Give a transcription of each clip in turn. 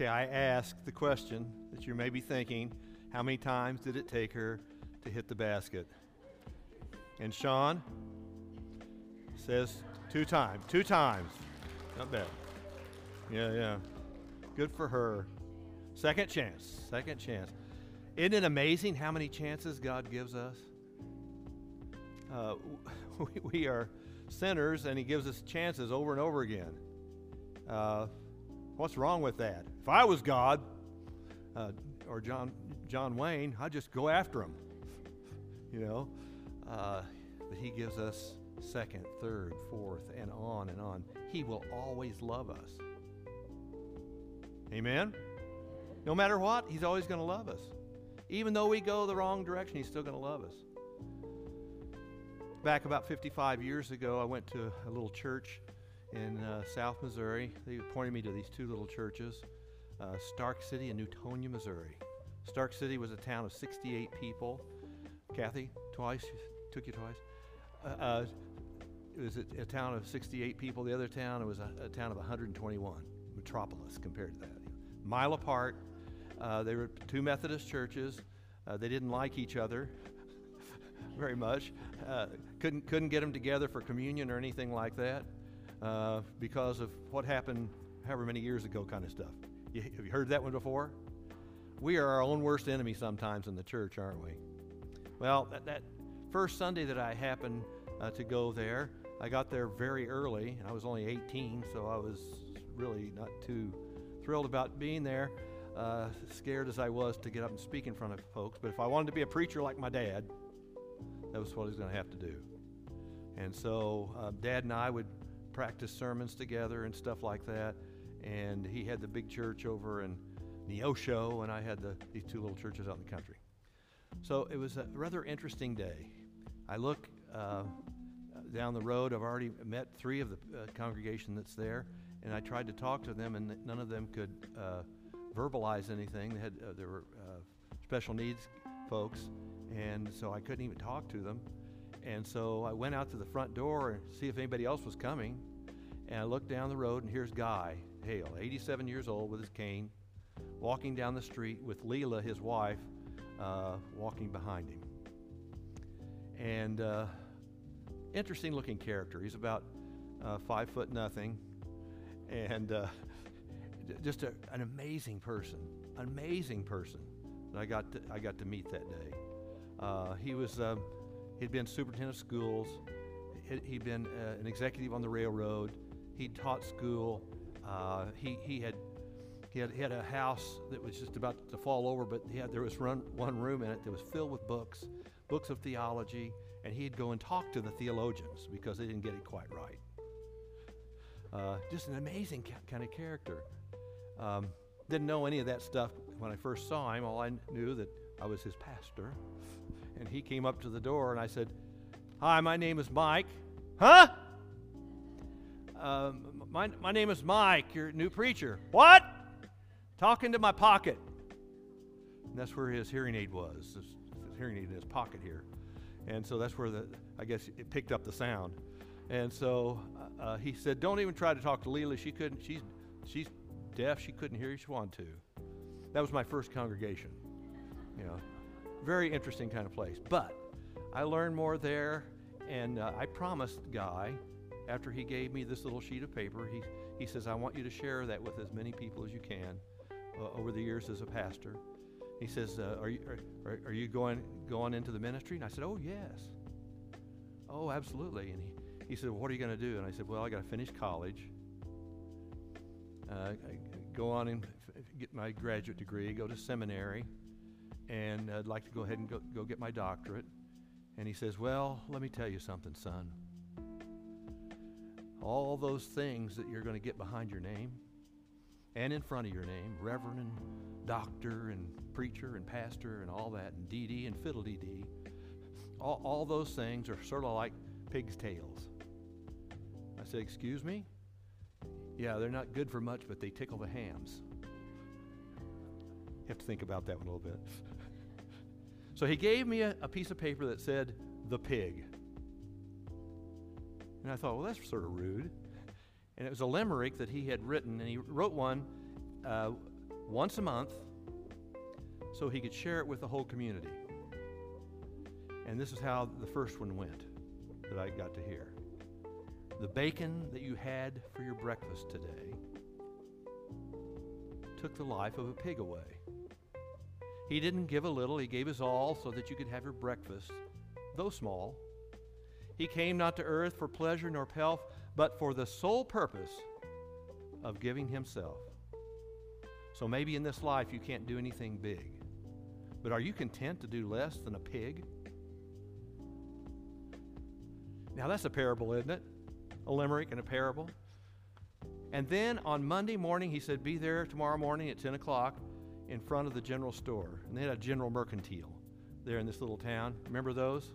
Okay, I asked the question that you may be thinking how many times did it take her to hit the basket? And Sean says two times. Two times. Not bad. Yeah, yeah. Good for her. Second chance. Second chance. Isn't it amazing how many chances God gives us? Uh, we, we are sinners, and He gives us chances over and over again. Uh, what's wrong with that? If I was God uh, or John John Wayne, I'd just go after him. You know, uh, but He gives us second, third, fourth, and on and on. He will always love us. Amen? No matter what, He's always going to love us. Even though we go the wrong direction, He's still going to love us. Back about 55 years ago, I went to a little church in uh, South Missouri. They pointed me to these two little churches uh, Stark City and Newtonia, Missouri. Stark City was a town of 68 people. Kathy, twice, took you twice. Uh, uh it was a, a, town of 68 people. The other town, it was a, a town of 121, metropolis compared to that. Mile apart. Uh, they were two Methodist churches. Uh, they didn't like each other very much. Uh, couldn't couldn't get them together for communion or anything like that uh, because of what happened however many years ago, kind of stuff. You, have you heard that one before? We are our own worst enemy sometimes in the church, aren't we? Well, that, that first Sunday that I happened uh, to go there, I got there very early. And I was only 18, so I was really not too thrilled about being there. Uh, scared as I was to get up and speak in front of folks, but if I wanted to be a preacher like my dad, that was what I was going to have to do. And so, uh, Dad and I would practice sermons together and stuff like that. And he had the big church over in Neosho, and I had the, these two little churches out in the country. So it was a rather interesting day. I look uh, down the road. I've already met three of the uh, congregation that's there, and I tried to talk to them, and none of them could uh, verbalize anything. They had uh, there were uh, special needs folks, and so I couldn't even talk to them. And so I went out to the front door and see if anybody else was coming. And I looked down the road, and here's Guy Hale, 87 years old, with his cane, walking down the street with Leela, his wife, uh, walking behind him. And uh, interesting looking character. He's about uh, five foot nothing, and uh, just a, an amazing person, an amazing person that I got to, I got to meet that day. Uh, he was um, he'd been superintendent of schools. He'd been uh, an executive on the railroad. He taught school. Uh, he he had he had, he had a house that was just about to fall over, but he had there was one, one room in it that was filled with books, books of theology, and he'd go and talk to the theologians because they didn't get it quite right. Uh, just an amazing kind of character. Um, didn't know any of that stuff when I first saw him. All I knew that I was his pastor. And he came up to the door and I said, Hi, my name is Mike. Huh? Um, my, my name is Mike, your new preacher. What? Talking to my pocket. And that's where his hearing aid was. His, his hearing aid in his pocket here. And so that's where the, I guess it picked up the sound. And so uh, uh he said, Don't even try to talk to Leela. She couldn't, she's, she's deaf. She couldn't hear you. She wanted to. That was my first congregation. You know, very interesting kind of place. But I learned more there, and uh, I promised Guy, after he gave me this little sheet of paper, he, he says, I want you to share that with as many people as you can uh, over the years as a pastor. He says, uh, are, you, are, are you going, going into the ministry? And I said, Oh, yes. Oh, absolutely. And he, he said, well, What are you going to do? And I said, Well, I got to finish college, uh, go on and get my graduate degree, go to seminary, and I'd like to go ahead and go, go get my doctorate. And he says, Well, let me tell you something, son. All those things that you're going to get behind your name and in front of your name, Reverend and Doctor and Preacher and Pastor and all that, and DD and Fiddle DD, all, all those things are sort of like pig's tails. I said, Excuse me? Yeah, they're not good for much, but they tickle the hams. You have to think about that one a little bit. so he gave me a, a, piece of paper that said, The Pig. And I thought, well, that's sort of rude. And it was a limerick that he had written, and he wrote one uh, once a month so he could share it with the whole community. And this is how the first one went that I got to hear. The bacon that you had for your breakfast today took the life of a pig away. He didn't give a little, he gave his all so that you could have your breakfast, though small. He came not to earth for pleasure nor pelf, but for the sole purpose of giving himself. So maybe in this life you can't do anything big, but are you content to do less than a pig? Now that's a parable, isn't it? A limerick and a parable. And then on Monday morning, he said, Be there tomorrow morning at 10 o'clock in front of the general store. And they had a general mercantile there in this little town. Remember those?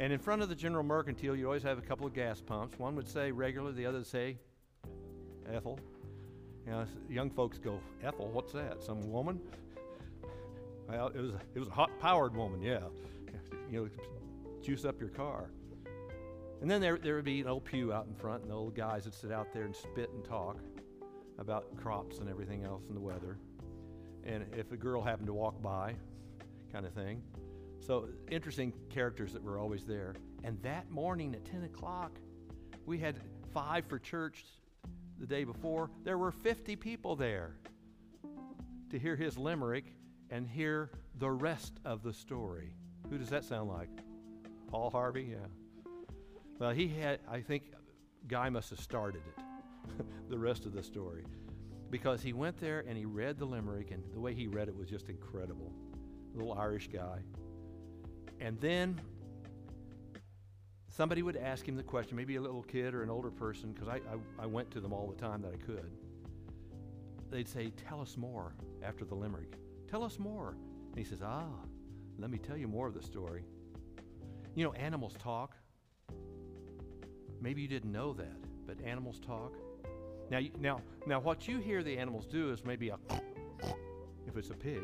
And in front of the general mercantile, you always have a couple of gas pumps. One would say regular, the other would say Ethel. You know, young folks go, Ethel, what's that? Some woman? Well, it was, it was a hot powered woman, yeah. You know, juice up your car. And then there, there would be an old pew out in front, and the old guys would sit out there and spit and talk about crops and everything else and the weather. And if a girl happened to walk by, kind of thing. So, interesting characters that were always there. And that morning at 10 o'clock, we had five for church the day before. There were 50 people there to hear his limerick and hear the rest of the story. Who does that sound like? Paul Harvey? Yeah. Well, he had, I think, Guy must have started it, the rest of the story, because he went there and he read the limerick, and the way he read it was just incredible. Little Irish guy. And then somebody would ask him the question, maybe a little kid or an older person, because I, I, I, went to them all the time that I could. They'd say, Tell us more after the limerick. Tell us more. And he says, Ah, let me tell you more of the story. You know, animals talk. Maybe you didn't know that, but animals talk. Now, now, now, what you hear the animals do is maybe a if it's a pig,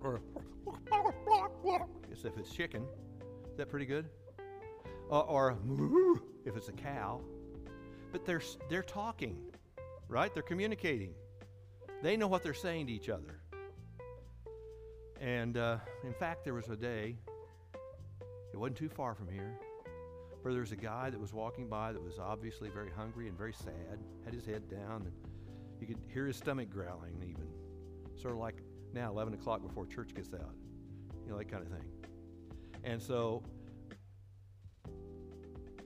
or if it's chicken. Is that pretty good? Uh, or if it's a cow. But they're they're talking, right? They're communicating. They know what they're saying to each other. And uh, in fact, there was a day. It wasn't too far from here where there was a guy that was walking by that was obviously very hungry and very sad, had his head down, and you could hear his stomach growling even. Sort of like now, 11 o'clock before church gets out, you know, that kind of thing. And so,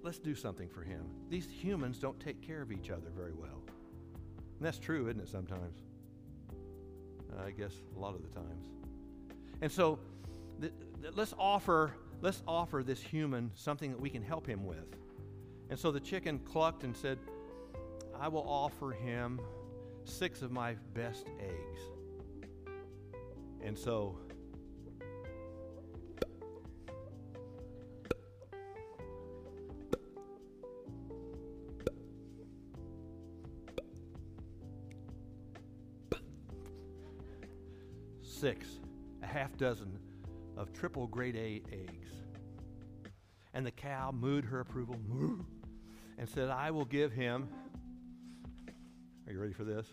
let's do something for him. These humans don't take care of each other very well. And that's true, isn't it, sometimes? I guess a lot of the times. And so, th- th- let's offer let's offer this human something that we can help him with. And so the chicken clucked and said, I will offer him six of my best eggs. And so six, a half dozen of triple grade A eggs. And the cow mooed her approval, moo, and said, I will give him, are you ready for this?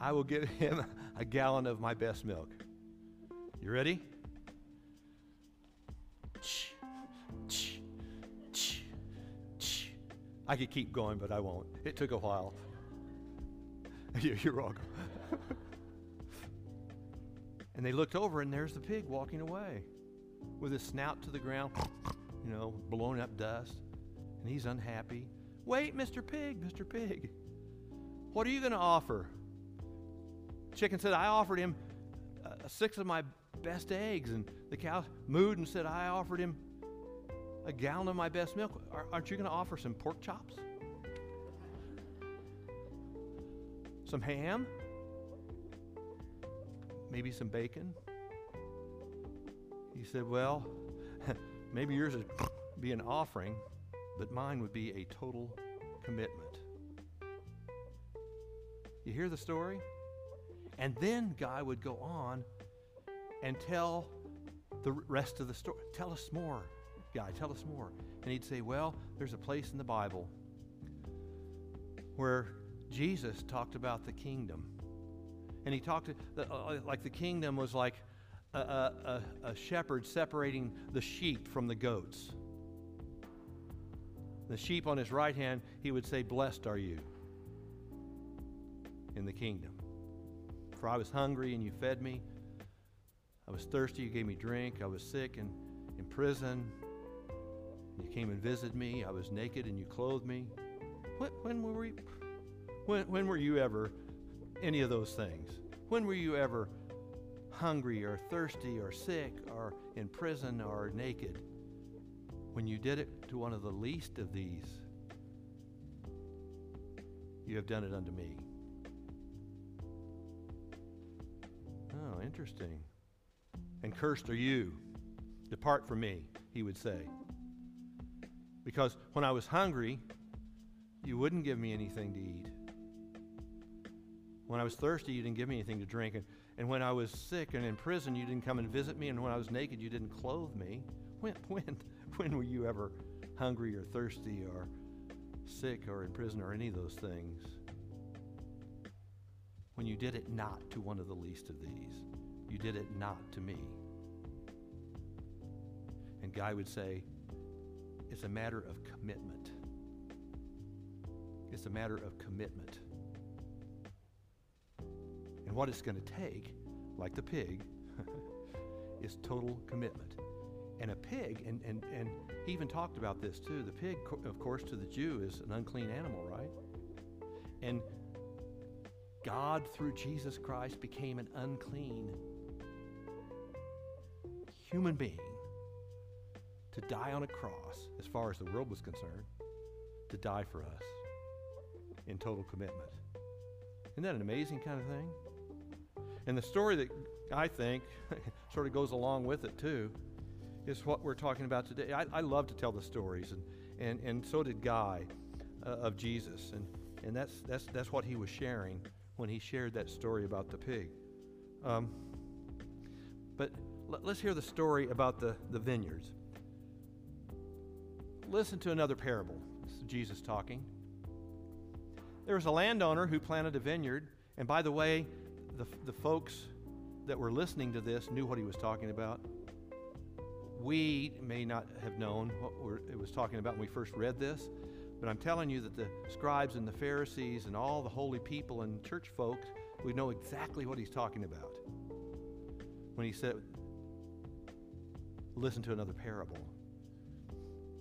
I will give him a gallon of my best milk. You ready? I could keep going, but I won't. It took a while. You're welcome. And they looked over, and there's the pig walking away with his snout to the ground, you know, blowing up dust. And he's unhappy. Wait, Mr. Pig, Mr. Pig. What are you going to offer? Chicken said, I offered him uh, six of my best eggs. And the cow mooed and said, I offered him a gallon of my best milk. Aren't you going to offer some pork chops? Some ham? Maybe some bacon? He said, Well, maybe yours would be an offering, but mine would be a total commitment. You hear the story? And then Guy would go on and tell the rest of the story. Tell us more, Guy, tell us more. And he'd say, Well, there's a place in the Bible where Jesus talked about the kingdom. And he talked uh, uh, like the kingdom was like a, a, a, shepherd separating the sheep from the goats. The sheep on his right hand, he would say, Blessed are you in the kingdom. For I was hungry and you fed me. I was thirsty, you gave me drink. I was sick and in prison. You came and visited me. I was naked and you clothed me. When, when were we? When, when were you ever any of those things? When were you ever hungry or thirsty or sick or in prison or naked? When you did it to one of the least of these, you have done it unto me. Oh, interesting. And cursed are you. Depart from me, he would say. Because when I was hungry, you wouldn't give me anything to eat. When I was thirsty, you didn't give me anything to drink. And, and when I was sick and in prison, you didn't come and visit me. And when I was naked, you didn't clothe me. When, when, when were you ever hungry or thirsty or sick or in prison or any of those things? When you did it not to one of the least of these, you did it not to me. And Guy would say, it's a matter of commitment. It's a matter of commitment. And what it's going to take, like the pig, is total commitment. And a pig, and, and, and he even talked about this too. The pig, of course, to the Jew is an unclean animal, right? And God, through Jesus Christ, became an unclean human being to die on a cross, as far as the world was concerned, to die for us in total commitment. Isn't that an amazing kind of thing? And the story that I think sort of goes along with it too is what we're talking about today. I, I love to tell the stories, and, and, and so did Guy uh, of Jesus. And, and that's, that's, that's what he was sharing when he shared that story about the pig. Um, but let, us hear the story about the, the vineyards. Listen to another parable. This is Jesus talking. There was a landowner who planted a vineyard, and by the way, the, the folks that were listening to this knew what he was talking about. We may not have known what it was talking about when we first read this, but I'm telling you that the scribes and the Pharisees and all the holy people and church folks we know exactly what he's talking about when he said, Listen to another parable.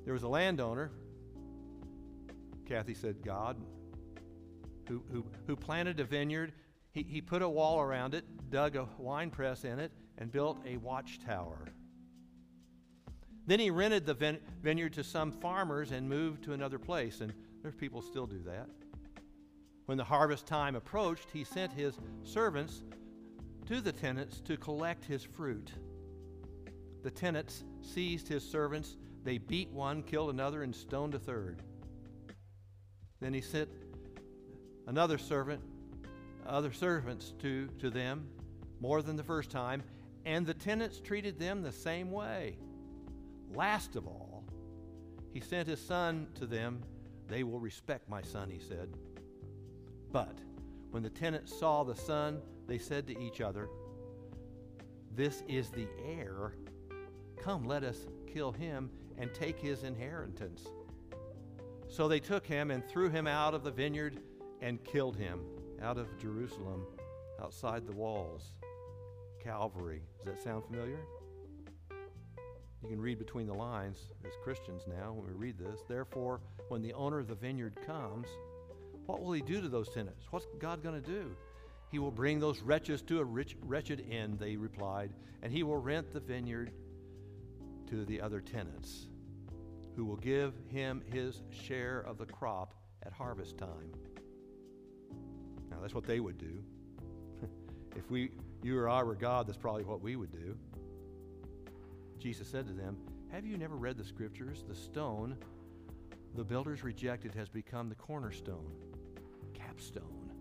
There was a landowner, Kathy said, God, who, who, who planted a vineyard he, he put a wall around it, dug a wine press in it, and built a watchtower. Then he rented the vineyard to some farmers and moved to another place, and there's people still do that. When the harvest time approached, he sent his servants to the tenants to collect his fruit. The tenants seized his servants. They beat one, killed another, and stoned a third. Then he sent another servant other servants to, to them more than the first time, and the tenants treated them the same way. Last of all, he sent his son to them. They will respect my son, he said. But when the tenants saw the son, they said to each other, This is the heir. Come, let us kill him and take his inheritance. So they took him and threw him out of the vineyard and killed him out of Jerusalem, outside the walls. Calvary. Does that sound familiar? You can read between the lines as Christians now when we read this. Therefore, when the owner of the vineyard comes, what will he do to those tenants? What's God going to do? He will bring those wretches to a rich, wretched end, they replied, and he will rent the vineyard to the other tenants, who will give him his share of the crop at harvest time. Now, that's what they would do. if we, you or I were God, that's probably what we would do. Jesus said to them, Have you never read the scriptures? The stone the builders rejected has become the cornerstone, capstone.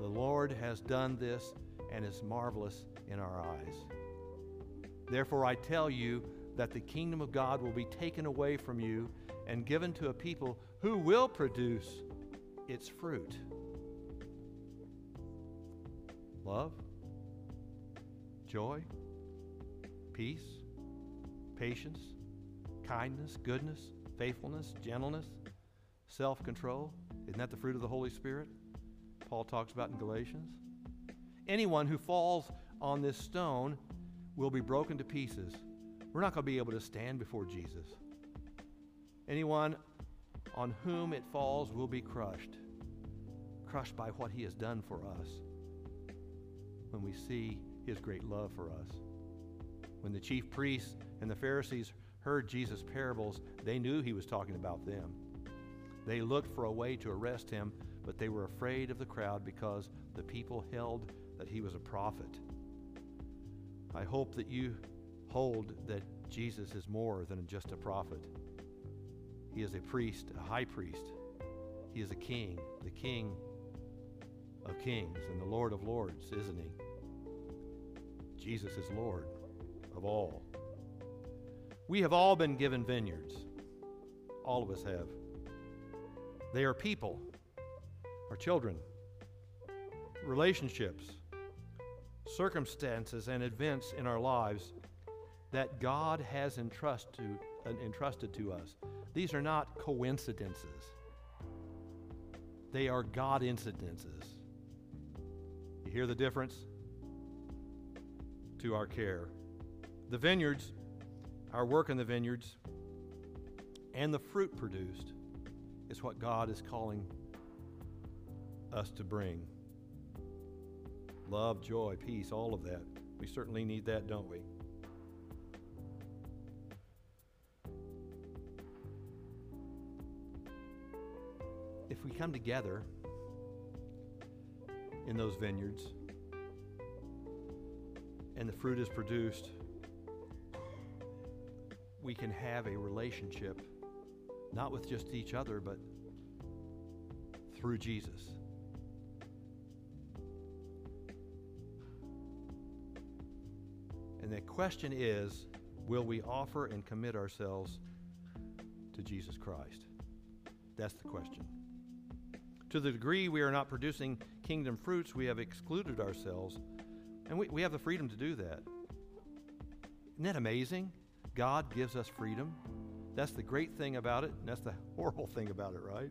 The Lord has done this and is marvelous in our eyes. Therefore, I tell you that the kingdom of God will be taken away from you and given to a people who will produce its fruit. Love, joy, peace, patience, kindness, goodness, faithfulness, gentleness, self control. Isn't that the fruit of the Holy Spirit? Paul talks about in Galatians. Anyone who falls on this stone will be broken to pieces. We're not going to be able to stand before Jesus. Anyone on whom it falls will be crushed, crushed by what he has done for us when we see his great love for us. When the chief priests and the Pharisees heard Jesus' parables, they knew he was talking about them. They looked for a way to arrest him, but they were afraid of the crowd because the people held that he was a prophet. I hope that you hold that Jesus is more than just a prophet. He is a priest, a high priest. He is a king, the king of kings and the Lord of lords, isn't he? Jesus is Lord of all. We have all been given vineyards. All of us have. They are people, our children, relationships, circumstances, and events in our lives that God has entrust to, uh, entrusted to us. These are not coincidences, they are God incidences. You hear the difference? Our care. The vineyards, our work in the vineyards, and the fruit produced is what God is calling us to bring. Love, joy, peace, all of that. We certainly need that, don't we? If we come together in those vineyards and the fruit is produced, we can have a relationship, not with just each other, but through Jesus. And the question is will we offer and commit ourselves to Jesus Christ? That's the question. To the degree we are not producing kingdom fruits, we have excluded ourselves, and we, we have the freedom to do that. Isn't that amazing? God gives us freedom. That's the great thing about it, and that's the horrible thing about it, right?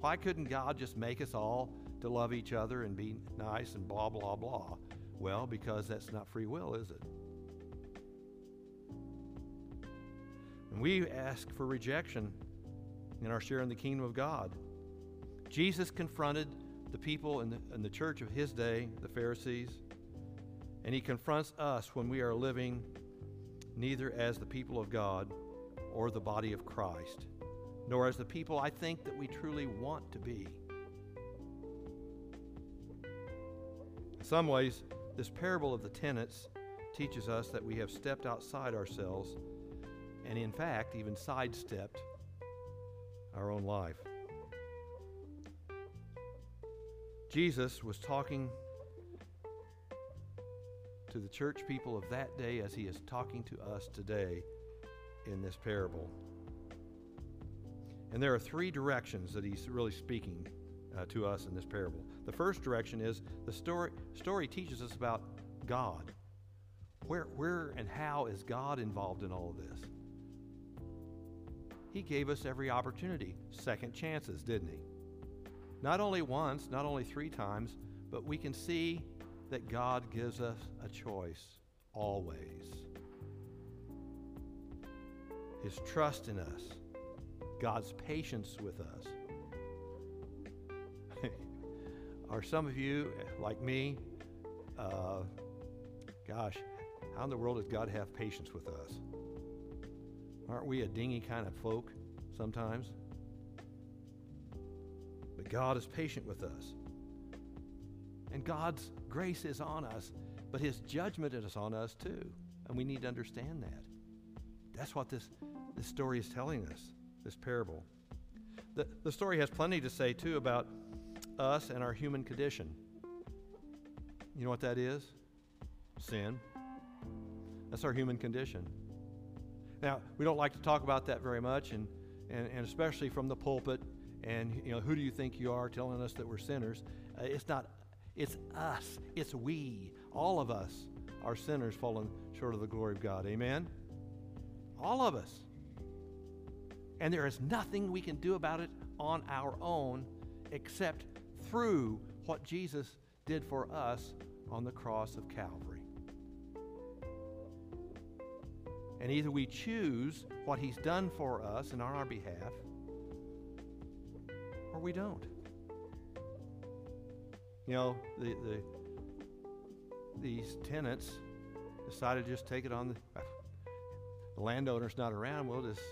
Why couldn't God just make us all to love each other and be nice and blah, blah, blah? Well, because that's not free will, is it? And we ask for rejection in our share in the kingdom of God. Jesus confronted the people in the, in the church of his day, the Pharisees, and he confronts us when we are living neither as the people of God or the body of Christ, nor as the people I think that we truly want to be. In some ways, this parable of the tenants teaches us that we have stepped outside ourselves and in fact even sidestepped our own life. Jesus was talking to the church people of that day as he is talking to us today in this parable. And there are three directions that he's really speaking uh, to us in this parable. The first direction is the story, story teaches us about God. Where, where and how is God involved in all of this? He gave us every opportunity, second chances, didn't He? Not only once, not only three times, but we can see that God gives us a choice always. His trust in us, God's patience with us. Are some of you, like me, uh, gosh, how in the world does God have patience with us? Aren't we a dingy kind of folk sometimes? But God is patient with us. And God's grace is on us, but His judgment is on us too. And we need to understand that. That's what this, this story is telling us, this parable. The, the story has plenty to say too about us and our human condition. You know what that is? Sin. That's our human condition. Now, we don't like to talk about that very much, and, and, and especially from the pulpit And, you know, who do you think you are telling us that we're sinners? Uh, it's not, it's us. It's we. All of us are sinners fallen short of the glory of God. Amen? All of us. And there is nothing we can do about it on our own except through what Jesus did for us on the cross of Calvary. And either we choose what he's done for us and on our behalf, or we don't. You know, the, the these tenants decided to just take it on the, uh, the landowner's not around, we'll just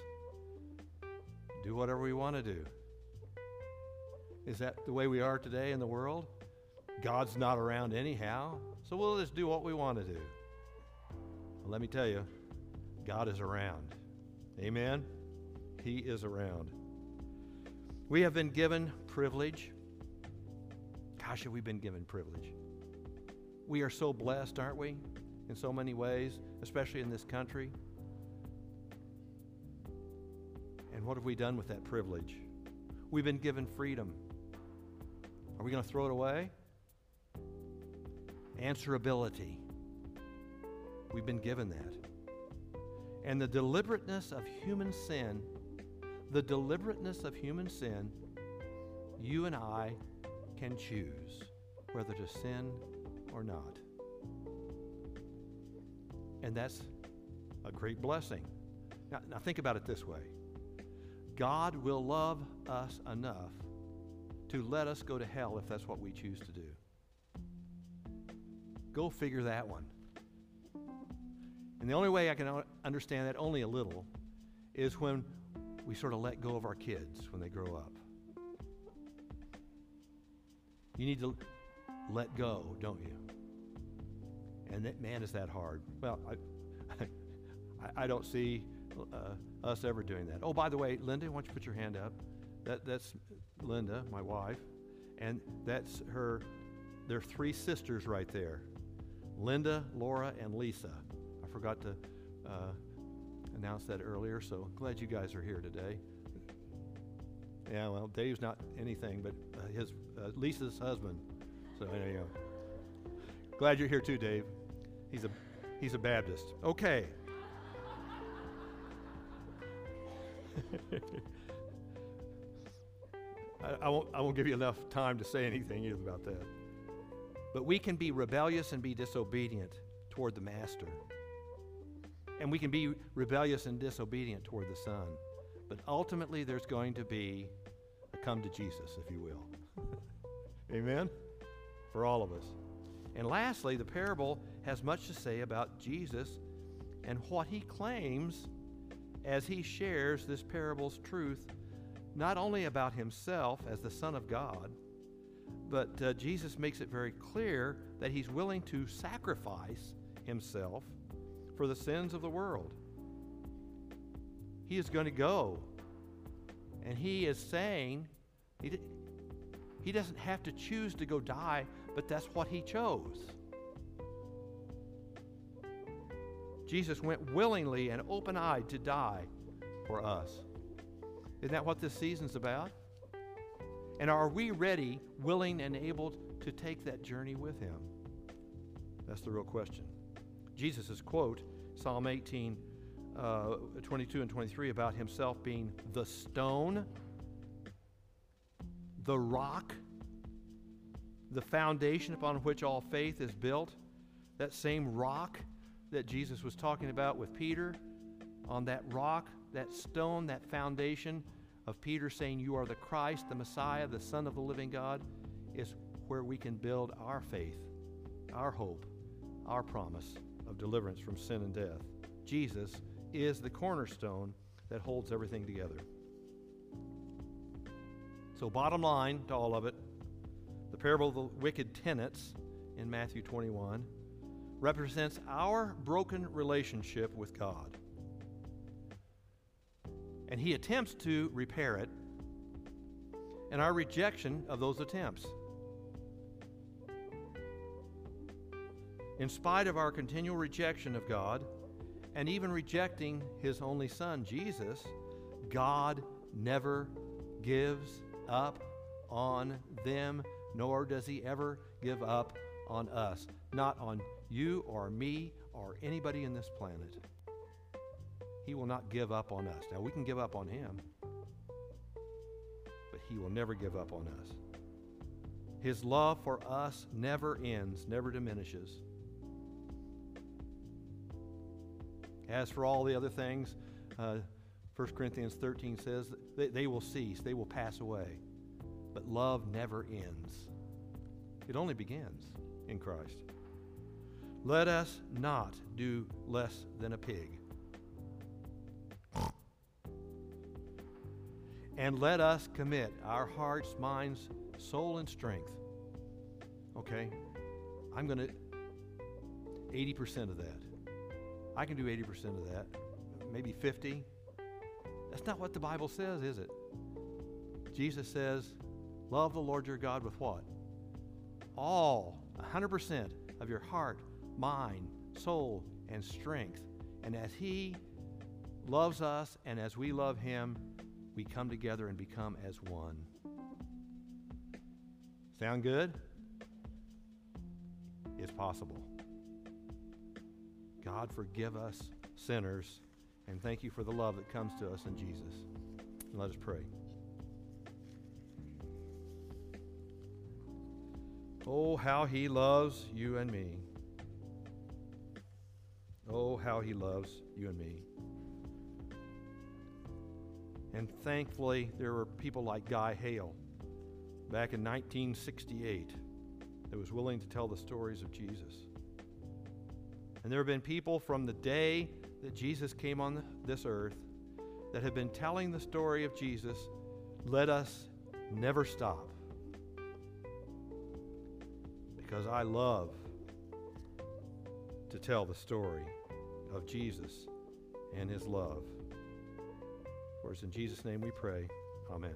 do whatever we want to do. Is that the way we are today in the world? God's not around anyhow, so we'll just do what we want to do. Well, let me tell you, God is around. Amen? He is around. We have been given privilege. Gosh, have we been given privilege? We are so blessed, aren't we? In so many ways, especially in this country. And what have we done with that privilege? We've been given freedom. Are we going to throw it away? Answerability. We've been given that. And the deliberateness of human sin, the deliberateness of human sin, you and I can choose whether to sin or not. And that's a great blessing. Now, now think about it this way God will love us enough to let us go to hell if that's what we choose to do. Go figure that one. And the only way I can understand that, only a little, is when we sort of let go of our kids when they grow up. You need to let go, don't you? And that, man, is that hard. Well, I, I, I don't see uh, us ever doing that. Oh, by the way, Linda, why don't you put your hand up? That, that's Linda, my wife, and that's her. There are three sisters right there Linda, Laura, and Lisa. I forgot to uh, announce that earlier, so glad you guys are here today. Yeah, well, Dave's not anything, but uh, his uh, Lisa's husband. So there you go. Glad you're here too, Dave. He's a he's a Baptist. Okay. I, I, won't, I won't give you enough time to say anything about that. But we can be rebellious and be disobedient toward the Master. And we can be rebellious and disobedient toward the Son. But ultimately, there's going to be a come to Jesus, if you will. Amen? For all of us. And lastly, the parable has much to say about Jesus and what he claims as he shares this parable's truth not only about himself as the Son of God, but uh, Jesus makes it very clear that he's willing to sacrifice himself for the sins of the world. He is going to go. And he is saying, he, he doesn't have to choose to go die, but that's what he chose. Jesus went willingly and open eyed to die for us. Isn't that what this season's about? And are we ready, willing, and able to take that journey with Him? That's the real question. Jesus' quote, Psalm 18, uh, 22 and 23, about Himself being the stone, the rock, the foundation upon which all faith is built, that same rock that Jesus was talking about with Peter, on that rock that stone, that foundation of Peter saying, You are the Christ, the Messiah, the Son of the living God, is where we can build our faith, our hope, our promise of deliverance from sin and death. Jesus is the cornerstone that holds everything together. So, bottom line to all of it, the parable of the wicked tenants in Matthew 21 represents our broken relationship with God and he attempts to repair it, and our rejection of those attempts. In spite of our continual rejection of God, and even rejecting his only Son, Jesus, God never gives up on them, nor does he ever give up on us. Not on you or me or anybody in this planet. He will not give up on us. Now, we can give up on him, but he will never give up on us. His love for us never ends, never diminishes. As for all the other things, uh, 1 Corinthians 13 says they, they will cease, they will pass away. But love never ends, it only begins in Christ. Let us not do less than a pig. And let us commit our hearts, minds, soul, and strength. Okay? I'm going to 80% of that. I can do 80% of that, maybe 50. That's not what the Bible says, is it? Jesus says, Love the Lord your God with what? All, 100% of your heart, mind, soul, and strength. And as He loves us and as we love Him, we come together and become as one. Sound good? It's possible. God, forgive us sinners, and thank you for the love that comes to us in Jesus. And Let us pray. Oh, how he loves you and me. Oh, how he loves you and me. And thankfully, there were people like Guy Hale back in 1968 that was willing to tell the stories of Jesus. And there have been people from the day that Jesus came on this earth that have been telling the story of Jesus. Let us never stop. Because I love to tell the story of Jesus and his love. For it's in Jesus' name we pray. Amen.